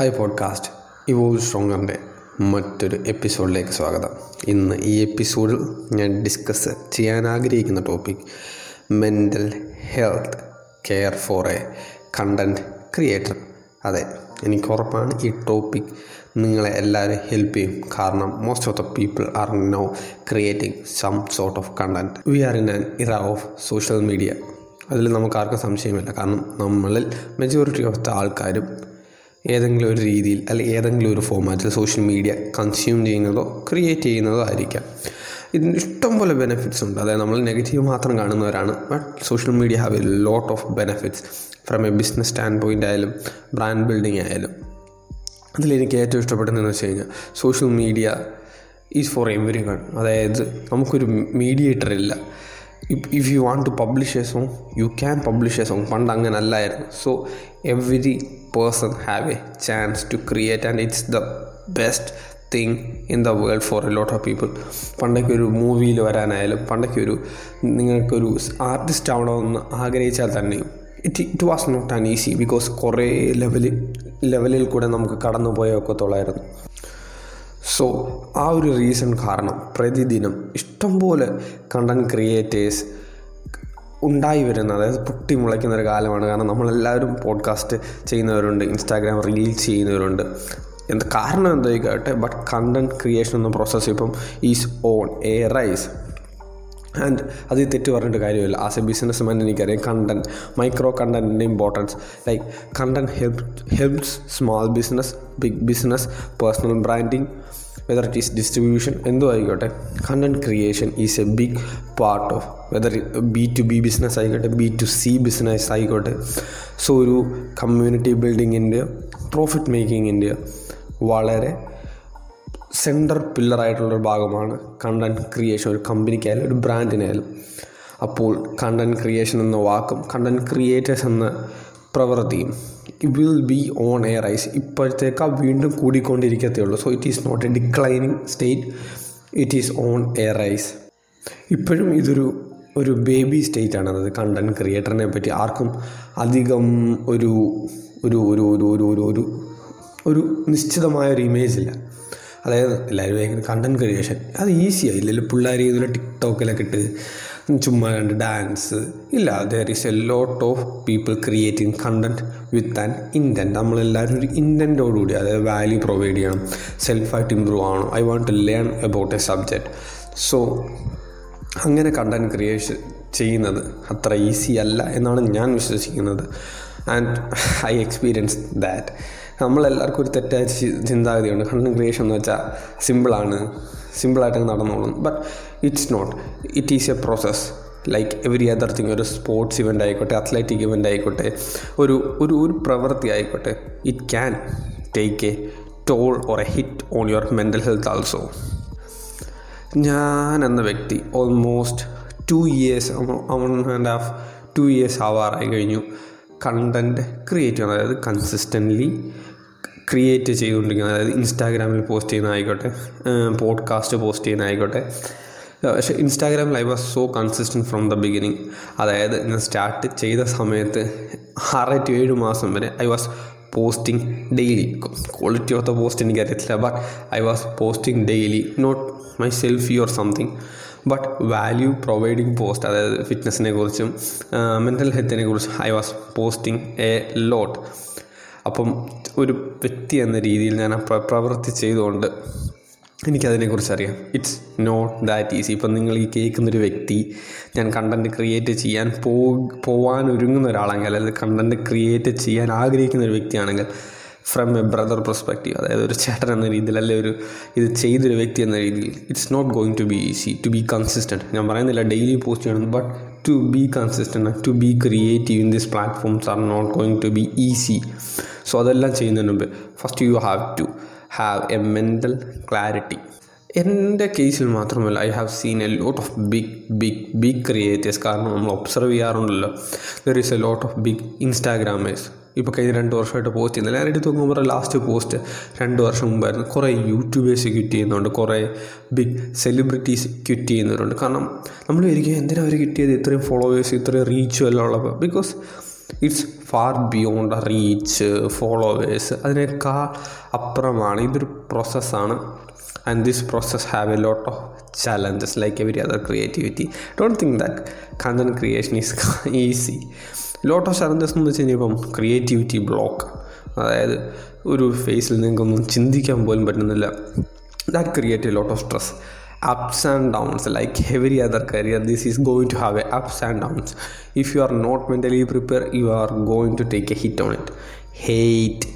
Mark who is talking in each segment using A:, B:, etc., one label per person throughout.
A: Hi podcast ഇവോൾ സ്ട്രോങ്ങറിന്റെ മറ്റൊരു എപ്പിസോഡിലേക്ക് സ്വാഗതം. ഇന്ന് ഈ എപ്പിസോഡിൽ ഞാൻ ഡിസ്കസ് ചെയ്യാൻ ആഗ്രഹിക്കുന്ന topic mental health care for a content creator അതെ എനിക്ക് ഉറപ്പാണ് ഈ ടോപ്പിക് നിങ്ങളെ എല്ലാവരും ഹെൽപ്പ് ചെയ്യും. കാരണം most of the people are now creating some sort of content we are in an era of social media അതിൽ നമുക്ക് ആർക്കും സംശയമില്ല. കാരണം നമ്മളിൽ മെജോറിറ്റി ഓഫ് ദ ആൾക്കാരും ഏതെങ്കിലും ഒരു രീതിയിൽ അല്ലെങ്കിൽ ഏതെങ്കിലും ഒരു ഫോമാറ്റിൽ സോഷ്യൽ മീഡിയ കൺസ്യൂം ചെയ്യുന്നതോ ക്രിയേറ്റ് ചെയ്യുന്നതോ ആയിരിക്കാം. ഇതിന് ഇഷ്ടംപോലെ ബെനിഫിറ്റ്സ് ഉണ്ട്. അതായത് നമ്മൾ നെഗറ്റീവ് മാത്രം കാണുന്നവരാണ് but social media have a lot of benefits from a business stand point ആയാലും ബ്രാൻഡ് ബിൽഡിംഗ് ആയാലും. അതിലെനിക്ക് ഏറ്റവും ഇഷ്ടപ്പെടുന്നതെന്ന് വെച്ച് കഴിഞ്ഞാൽ social media is for everyone അതായത് നമുക്കൊരു മീഡിയേറ്റർ ഇല്ല. If you want to publish a song you can publish a song പണ്ട് അങ്ങനെ അല്ലായിരുന്നു. So every person have a chance to create and it's the best thing in the world for a lot of people പണ്ടൊക്കെ ഒരു മൂവിയിൽ വരാനായാലും പണ്ടൊക്കെ ഒരു നിങ്ങൾക്കൊരു artist ആവണമെന്ന് ആഗ്രഹിച്ചാൽ തന്നെയും it it was not an easy because കുറേ ലെവലിൽ ലെവലിൽ കൂടെ നമുക്ക് കടന്നു പോയൊക്കത്തുള്ളായിരുന്നു സോ ആ ഒരു റീസൺ കാരണം പ്രതിദിനം ഇഷ്ടംപോലെ കണ്ടന്റ് ക്രിയേറ്റേഴ്സ് ഉണ്ടായി വരുന്ന അതായത് പൊട്ടി മുളയ്ക്കുന്ന ഒരു കാലമാണ്. കാരണം നമ്മളെല്ലാവരും പോഡ്കാസ്റ്റ് ചെയ്യുന്നവരുണ്ട് ഇൻസ്റ്റാഗ്രാം റീൽസ് ചെയ്യുന്നവരുണ്ട്. എന്ത് കാരണം എന്തായിക്കോട്ടെ ബട്ട് കണ്ടന്റ് ക്രിയേഷൻ എന്ന പ്രോസസ്സ് ഇപ്പം is on a rise and അത് തെറ്റ് പറഞ്ഞിട്ട് കാര്യമില്ല. ആസ് എ ബിസിനസ് മാൻ എനിക്കറിയാം. Content micro കണ്ടന്റിന്റെ importance like content help helps small business big business personal branding whether it is distribution എന്തോ ആയിക്കോട്ടെ. Content creation is a big part of whether B to B business ആയിക്കോട്ടെ B to C business ആയിക്കോട്ടെ. So ഒരു community ബിൽഡിങ്ങിന്റെയോ profit മേക്കിങ്ങിന്റെയോ വളരെ centre പില്ലറായിട്ടുള്ളൊരു ഭാഗമാണ് content creation ഒരു കമ്പനിക്കായാലും ഒരു ബ്രാൻഡിനായാലും അപ്പോൾ കണ്ടന്റ് ക്രിയേഷൻ എന്ന വാക്കും കണ്ടന്റ് ക്രിയേറ്റേഴ്സ് എന്ന പ്രവൃത്തിയും will be on a rise ഇപ്പോഴത്തേക്കാ വീണ്ടും കൂടിക്കൊണ്ടിരിക്കത്തേ ഉള്ളൂ so it is not a declining state it is on a rise. ഇപ്പോഴും ഇതൊരു ഒരു ബേബി സ്റ്റേറ്റ് ആണ് അതായത് കണ്ടന്റ് ക്രിയേറ്ററിനെ പറ്റി. ആർക്കും അധികം ഒരു ഒരു ഒരു ഒരു ഒരു ഒരു ഒരു നിശ്ചിതമായ ഒരു ഇമേജ് ഇല്ല. അതായത് എല്ലാവരും കണ്ടന്റ് ക്രിയേഷൻ അത് ഈസിയാണ് ഇല്ലല്ലോ പിള്ളേർ ഇതിൽ ടിക്ടോക്കിലൊക്കെ ഇട്ട് ചുമ്മാ കണ്ട് ഡാൻസ് ഇല്ല there is a lot of people creating content with an intent നമ്മളെല്ലാവരും ഒരു ഇന്റന്റോടുകൂടി അതായത് വാല്യൂ പ്രൊവൈഡ് ചെയ്യണം. സെൽഫായിട്ട് ഇമ്പ്രൂവ് ആവണം. I want to learn about a subject so അങ്ങനെ കണ്ടന്റ് ക്രിയേഷൻ ചെയ്യുന്നത് അത്ര ഈസി അല്ല എന്നാണ് ഞാൻ വിശ്വസിക്കുന്നത്. ആൻഡ് ഐ എക്സ്പീരിയൻസ് ദാറ്റ് നമ്മളെല്ലാവർക്കും ഒരു തെറ്റായ ചിന്താഗതിയുണ്ട്. കണ്ടന്റ് ക്രിയേഷൻ എന്ന് വെച്ചാൽ സിമ്പിളാണ്. സിമ്പിളായിട്ട് നടന്നോളും. But it's not it is a process like every other thing ഒരു സ്പോർട്സ് ഇവന്റ് ആയിക്കോട്ടെ അത്ലറ്റിക് ഇവന്റ് ആയിക്കോട്ടെ ഒരു ഒരു ഒരു പ്രവൃത്തി ആയിക്കോട്ടെ it can take a toll or a hit on your mental health also ഞാൻ എന്ന വ്യക്തി almost two years one and half two years ആവാറായി കഴിഞ്ഞു. കണ്ടന്റ് ക്രിയേറ്റ് ചെയ്യുന്നത് അതായത് കൺസിസ്റ്റന്റ്ലി ക്രിയേറ്റ് ചെയ്തുകൊണ്ടിരിക്കുന്നത് അതായത് ഇൻസ്റ്റാഗ്രാമിൽ പോസ്റ്റ് ചെയ്യുന്ന ആയിക്കോട്ടെ പോഡ്കാസ്റ്റ് പോസ്റ്റ് ചെയ്യുന്ന ആയിക്കോട്ടെ പക്ഷേ ഇൻസ്റ്റാഗ്രാമിൽ I was so consistent from the beginning അതായത് ഞാൻ സ്റ്റാർട്ട് ചെയ്ത സമയത്ത് ആറ് ടു ഏഴ് മാസം വരെ I was posting daily quality of the post എനിക്കറിയത്തില്ല but I was posting daily not my selfie or something but value providing post അതായത് ഫിറ്റ്നസ്സിനെ കുറിച്ചും മെന്റൽ ഹെൽത്തിനെ കുറിച്ചും I was posting a lot അപ്പം ഒരു വ്യക്തി എന്ന രീതിയിൽ ഞാൻ പ്രവൃത്തി ചെയ്തുകൊണ്ട് എനിക്കതിനെക്കുറിച്ച് അറിയാം. ഇറ്റ്സ് നോട്ട് ദാറ്റ് ഈസി ഇപ്പം നിങ്ങൾ ഈ കേൾക്കുന്നൊരു വ്യക്തി ഞാൻ കണ്ടന്റ് ക്രിയേറ്റ് ചെയ്യാൻ പോ ഒരുങ്ങുന്ന ഒരാളെങ്കിൽ അല്ലെങ്കിൽ കണ്ടന്റ് ക്രിയേറ്റ് ചെയ്യാൻ ആഗ്രഹിക്കുന്ന ഒരു വ്യക്തിയാണെങ്കിൽ ഫ്രം എ ബ്രദർ പെർസ്പെക്റ്റീവ് അതായത് ഒരു ചേട്ടൻ എന്ന രീതിയിൽ അല്ലെ ഒരു ഇത് ചെയ്തൊരു വ്യക്തി എന്ന രീതിയിൽ it's not going to be easy to be consistent ഞാൻ പറയുന്നില്ല ഡെയിലി പോസ്റ്റ് ചെയ്യണം but to be consistent to be creative in this platforms are not going to be easy so അതെല്ലാം ചെയ്യുന്നതിന് മുമ്പ് first you have to have a mental clarity എന്റെ കേസിൽ മാത്രമല്ല I have seen a lot of big big big creators കാരണം നമ്മൾ observe ചെയ്യാറുണ്ടല്ലോ. There is a lot of big ഇൻസ്റ്റാഗ്രാമേഴ്സ് ഇപ്പോൾ കഴിഞ്ഞ രണ്ട് വർഷമായിട്ട് പോസ്റ്റ് ചെയ്യുന്നില്ല. ഞാൻ എടുത്ത് നോക്കുമ്പോൾ ലാസ്റ്റ് പോസ്റ്റ് രണ്ട് വർഷം മുമ്പായിരുന്നു. കുറേ യൂട്യൂബേഴ്സ് ക്വിറ്റ് ചെയ്യുന്നുണ്ട്. കുറേ ബിഗ് സെലിബ്രിറ്റീസ് ക്വിറ്റ് ചെയ്യുന്നവരുണ്ട്. കാരണം നമ്മൾ വിചാരിക്കും എന്തിനാണ് അവർ കിട്ടിയത് ഇത്രയും ഫോളോവേഴ്സ് ഇത്രയും റീച്ചും എല്ലാം ഉള്ളപ്പോൾ because it's far beyond reach followers അതിനേക്കാൾ അപ്പുറമാണ് ഇതൊരു പ്രോസസ്സാണ് and this process have a lot of challenges like every other creativity don't think that content creation is easy lot of challenges എന്ന് വെച്ച് കഴിഞ്ഞാൽ ഇപ്പം ക്രിയേറ്റിവിറ്റി ബ്ലോക്ക് അതായത് ഒരു ഫേസിൽ നിങ്ങൾക്കൊന്നും ചിന്തിക്കാൻ പോലും പറ്റുന്നില്ല. That create a lot of stress ups and downs like every other career this is going to have a ups and downs if you are not mentally prepare you are going to take a hit on it hate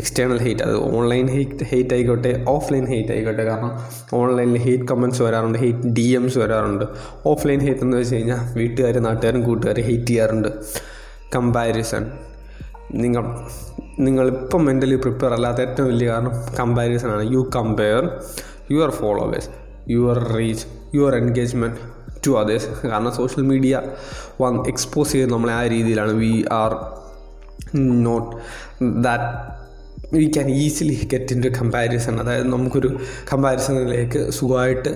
A: external hate അത് online hate hate ആയിക്കോട്ടെ offline hate ആയിക്കോട്ടെ. കാരണം ഓൺലൈനിൽ hate comments വരാറുണ്ട് hate D എംസ് വരാറുണ്ട്. Offline hate എന്ന് വെച്ച് കഴിഞ്ഞാൽ വീട്ടുകാർ നാട്ടുകാരും കൂട്ടുകാരും ഹെയ്റ്റ് ചെയ്യാറുണ്ട്. കമ്പാരിസൺ നിങ്ങൾ നിങ്ങളിപ്പം മെന്റലി പ്രിപ്പയർ അല്ലാത്ത ഏറ്റവും വലിയ കാരണം കമ്പാരിസൺ ആണ്. You compare your followers your reach your engagement to others കാരണം സോഷ്യൽ മീഡിയ വൺ എക്സ്പോസ് ചെയ്ത് നമ്മളെ ആ രീതിയിലാണ്. We are not that we can easily get in to comparison അതായത് നമുക്കൊരു കമ്പാരിസണിലേക്ക് സുഖമായിട്ട്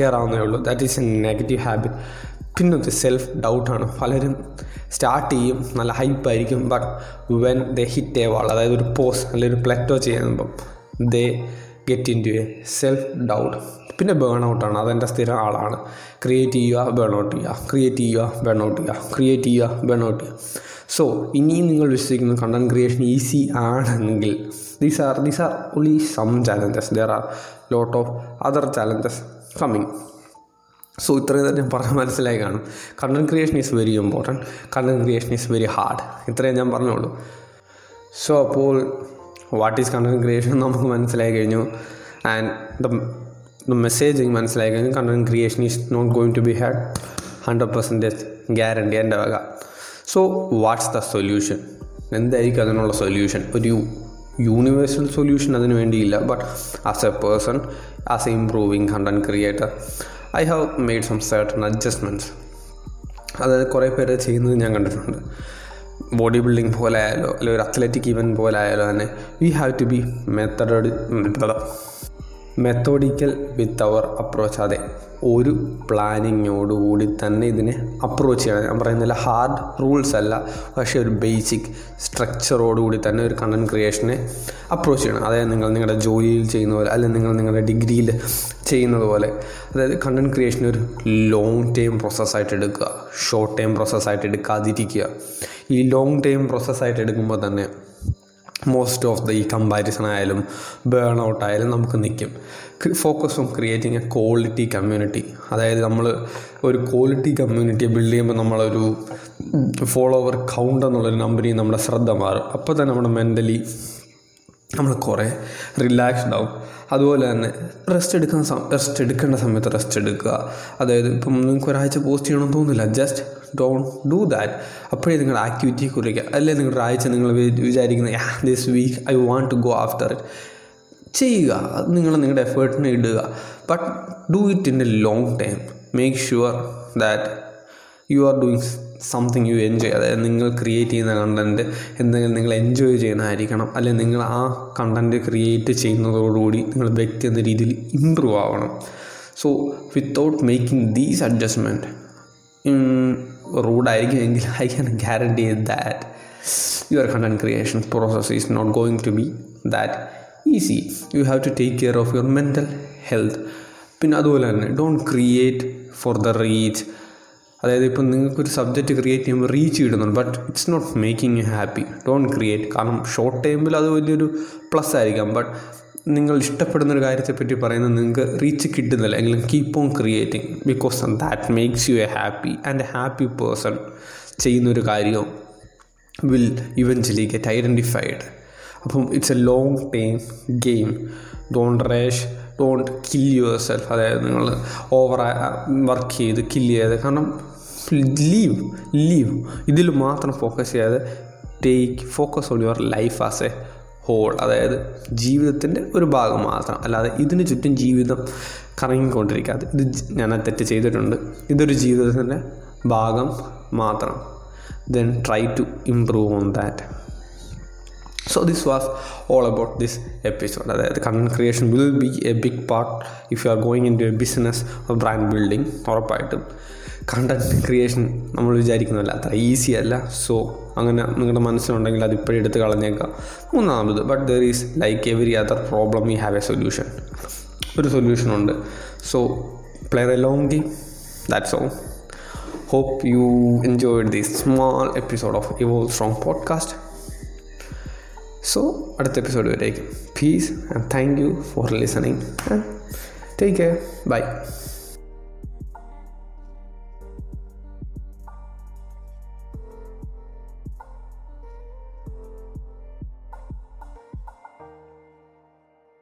A: കയറാവുന്നേ ഉള്ളൂ. That is a negative habit പിന്നത്തെ സെൽഫ് ഡൗട്ടാണ് പലരും സ്റ്റാർട്ട് ചെയ്യും നല്ല ഹൈപ്പായിരിക്കും but when the hit a wall അതായത് ഒരു പോസ് അല്ലെങ്കിൽ ഒരു പ്ലറ്റോ ചെയ്യുമ്പം they get in to a self doubt പിന്നെ ബേൺ ഔട്ടാണ് അതെന്റെ സ്ഥിരം ആളാണ്. ക്രിയേറ്റ് ചെയ്യുക ബേൺ ഔട്ട് ചെയ്യുക. ക്രിയേറ്റ് ചെയ്യുക ബേൺ ഔട്ട് ചെയ്യുക. ക്രിയേറ്റ് ചെയ്യുക ബേൺ ഔട്ട് ചെയ്യുക. സോ ഇനിയും നിങ്ങൾ വിശ്വസിക്കുന്ന കണ്ടന്റ് ക്രിയേഷൻ ഈസി ആണെങ്കിൽ these are these are only some challenges there are lot of other challenges coming so ഇത്രയും തന്നെ ഞാൻ പറഞ്ഞ് മനസ്സിലായി കാണും. Content creation is very important content creation is very hard ഇത്രയും ഞാൻ പറഞ്ഞോളൂ. സോ അപ്പോൾ വാട്ട് ഈസ് കണ്ടന്റ് ക്രിയേഷൻ നമുക്ക് മനസ്സിലായി കഴിഞ്ഞു. ആൻഡ് ദ മെസ്സേജ് മനസ്സിലായി കഴിഞ്ഞു. Content creation is not going to be hard hundred percentage guarantee എന്റെ വക. സോ വാട്ട്സ് ദ സൊല്യൂഷൻ എന്തായിരിക്കും അതിനുള്ള സൊല്യൂഷൻ ഒരു യൂണിവേഴ്സൽ സൊല്യൂഷൻ അതിന് വേണ്ടിയില്ല. But as a person as a improving content creator I have made some certain adjustments അതായത് കുറേ പേര് ചെയ്യുന്നത് ഞാൻ കണ്ടിട്ടുണ്ട്. ബോഡി ബിൽഡിംഗ് പോലെ ആയാലോ അല്ലെങ്കിൽ ഒരു അത്ലറ്റിക് ഇവന്റ് പോലെ ആയാലോ തന്നെ we have to be method methodical with our approach അതെ ഒരു പ്ലാനിങ്ങോടുകൂടി തന്നെ ഇതിനെ അപ്രോച്ച് ചെയ്യണം. ഞാൻ പറയുന്നില്ല ഹാർഡ് റൂൾസ് അല്ല പക്ഷേ ഒരു ബേസിക് സ്ട്രക്ചറോടുകൂടി തന്നെ ഒരു കണ്ടന്റ് ക്രിയേഷനെ അപ്രോച്ച് ചെയ്യണം. അതായത് നിങ്ങൾ നിങ്ങളുടെ ജോലിയിൽ ചെയ്യുന്ന പോലെ അല്ലെങ്കിൽ നിങ്ങൾ നിങ്ങളുടെ ഡിഗ്രിയിൽ ചെയ്യുന്നത് പോലെ. അതായത് കണ്ടന്റ് ക്രിയേഷൻ ഒരു ലോങ് ടൈം പ്രോസസ്സായിട്ട് എടുക്കുക ഷോർട്ട് ടൈം പ്രോസസ്സായിട്ട് എടുക്കാതിരിക്കുക. ഈ ലോങ് ടൈം പ്രോസസ്സായിട്ട് എടുക്കുമ്പോൾ തന്നെ മോസ്റ്റ് ഓഫ് ദ ഈ കമ്പാരിസൺ ആയാലും ബേൺ ഔട്ട് ആയാലും നമുക്ക് നിൽക്കും focus on creating a quality community അതായത് നമ്മൾ ഒരു ക്വാളിറ്റി കമ്മ്യൂണിറ്റിയെ ബിൽഡ് ചെയ്യുമ്പോൾ നമ്മളൊരു ഫോളോവർ കൗണ്ട് എന്നുള്ളൊരു നമ്പറിൽ നമ്മുടെ ശ്രദ്ധ മാറും. അപ്പോൾ തന്നെ നമ്മുടെ മെന്റലി നമ്മൾ കുറേ റിലാക്സ്ഡ് ആവും. അതുപോലെ തന്നെ റെസ്റ്റ് എടുക്കുന്ന റെസ്റ്റ് എടുക്കേണ്ട സമയത്ത് റെസ്റ്റ് എടുക്കുക. അതായത് ഇപ്പം നിങ്ങൾക്ക് ഒരാഴ്ച പോസ്റ്റ് ചെയ്യണമെന്ന് തോന്നുന്നില്ല. ജസ്റ്റ് ഡോൺ ഡു ദാറ്റ് അപ്പോഴേ നിങ്ങളുടെ ആക്ടിവിറ്റി കുറയ്ക്കുക അല്ലേ നിങ്ങളുടെ ആഴ്ച നിങ്ങൾ വിചാരിക്കുന്ന this week I want to go after it ചെയ്യുക. അത് നിങ്ങൾ നിങ്ങളുടെ എഫേർട്ടിനെ ഇടുക. But do it in a long time make sure that you are doing something you enjoy അതായത് നിങ്ങൾ ക്രിയേറ്റ് ചെയ്യുന്ന കണ്ടന്റ് എന്തെങ്കിലും നിങ്ങൾ എൻജോയ് ചെയ്യുന്നതായിരിക്കണം. അല്ലെങ്കിൽ നിങ്ങൾ ആ കണ്ടന്റ് ക്രിയേറ്റ് ചെയ്യുന്നതോടുകൂടി നിങ്ങൾ വ്യക്തി എന്ന രീതിയിൽ ഇമ്പ്രൂവ് ആവണം. So without making these adjustment റൂഡായിരിക്കും എങ്കിൽ I can guarantee that your content creation process is not going to be that easy you have to take care of your mental health പിന്നെ അതുപോലെ തന്നെ don't create for the reach അതായത് ഇപ്പം നിങ്ങൾക്കൊരു subject create ചെയ്യുമ്പോൾ reach കിട്ടുന്നുണ്ട് but it's not making you happy don't create കാരണം short ടൈമിൽ അത് വലിയൊരു പ്ലസ് ആയിരിക്കാം ബട്ട് നിങ്ങൾ ഇഷ്ടപ്പെടുന്ന ഒരു കാര്യത്തെപ്പറ്റി പറയുന്നത് നിങ്ങൾക്ക് റീച്ച് കിട്ടുന്നില്ല. എങ്കിലും keep on creating because that makes you a happy and a happy person ചെയ്യുന്നൊരു കാര്യം വിൽ ഇവൻച്വലി ഗെറ്റ് ഐഡന്റിഫൈഡ് അപ്പം it's a long time game don't rush don't kill your self അതായത് നിങ്ങൾ ഓവർ വർക്ക് ചെയ്ത് kill ചെയ്ത് കാരണം leave leave ഇതിൽ മാത്രം ഫോക്കസ് ചെയ്യാതെ take focus on your life as a whole അതായത് ജീവിതത്തിന്റെ ഒരു ഭാഗം മാത്രം. അല്ലാതെ ഇതിന് ചുറ്റും ജീവിതം കറങ്ങിക്കൊണ്ടിരിക്കാതെ ഇത് ഞാൻ അത് തെറ്റ് ചെയ്തിട്ടുണ്ട്. ഇതൊരു ജീവിതത്തിന്റെ ഭാഗം മാത്രം. Then try to improve on that so this was all about this episode അതായത് content creation will be a big part if you are going in to a business brand building ഉറപ്പായിട്ടും. കണ്ടന്റ് ക്രിയേഷൻ നമ്മൾ വിചാരിക്കുന്നതല്ല അത്ര easy അല്ല. So അങ്ങനെ നിങ്ങളുടെ മനസ്സിലുണ്ടെങ്കിൽ അത് ഇപ്പോഴും എടുത്ത് കളഞ്ഞേക്കാം മൂന്നാമത് but there is like every other problem you have a solution ഒരു സൊല്യൂഷൻ ഉണ്ട്. So play a long game that's all hope you enjoyed this small episode of evolve strong podcast. So അടുത്ത എപ്പിസോഡ് വരേക്കും peace and thank you for listening and take care bye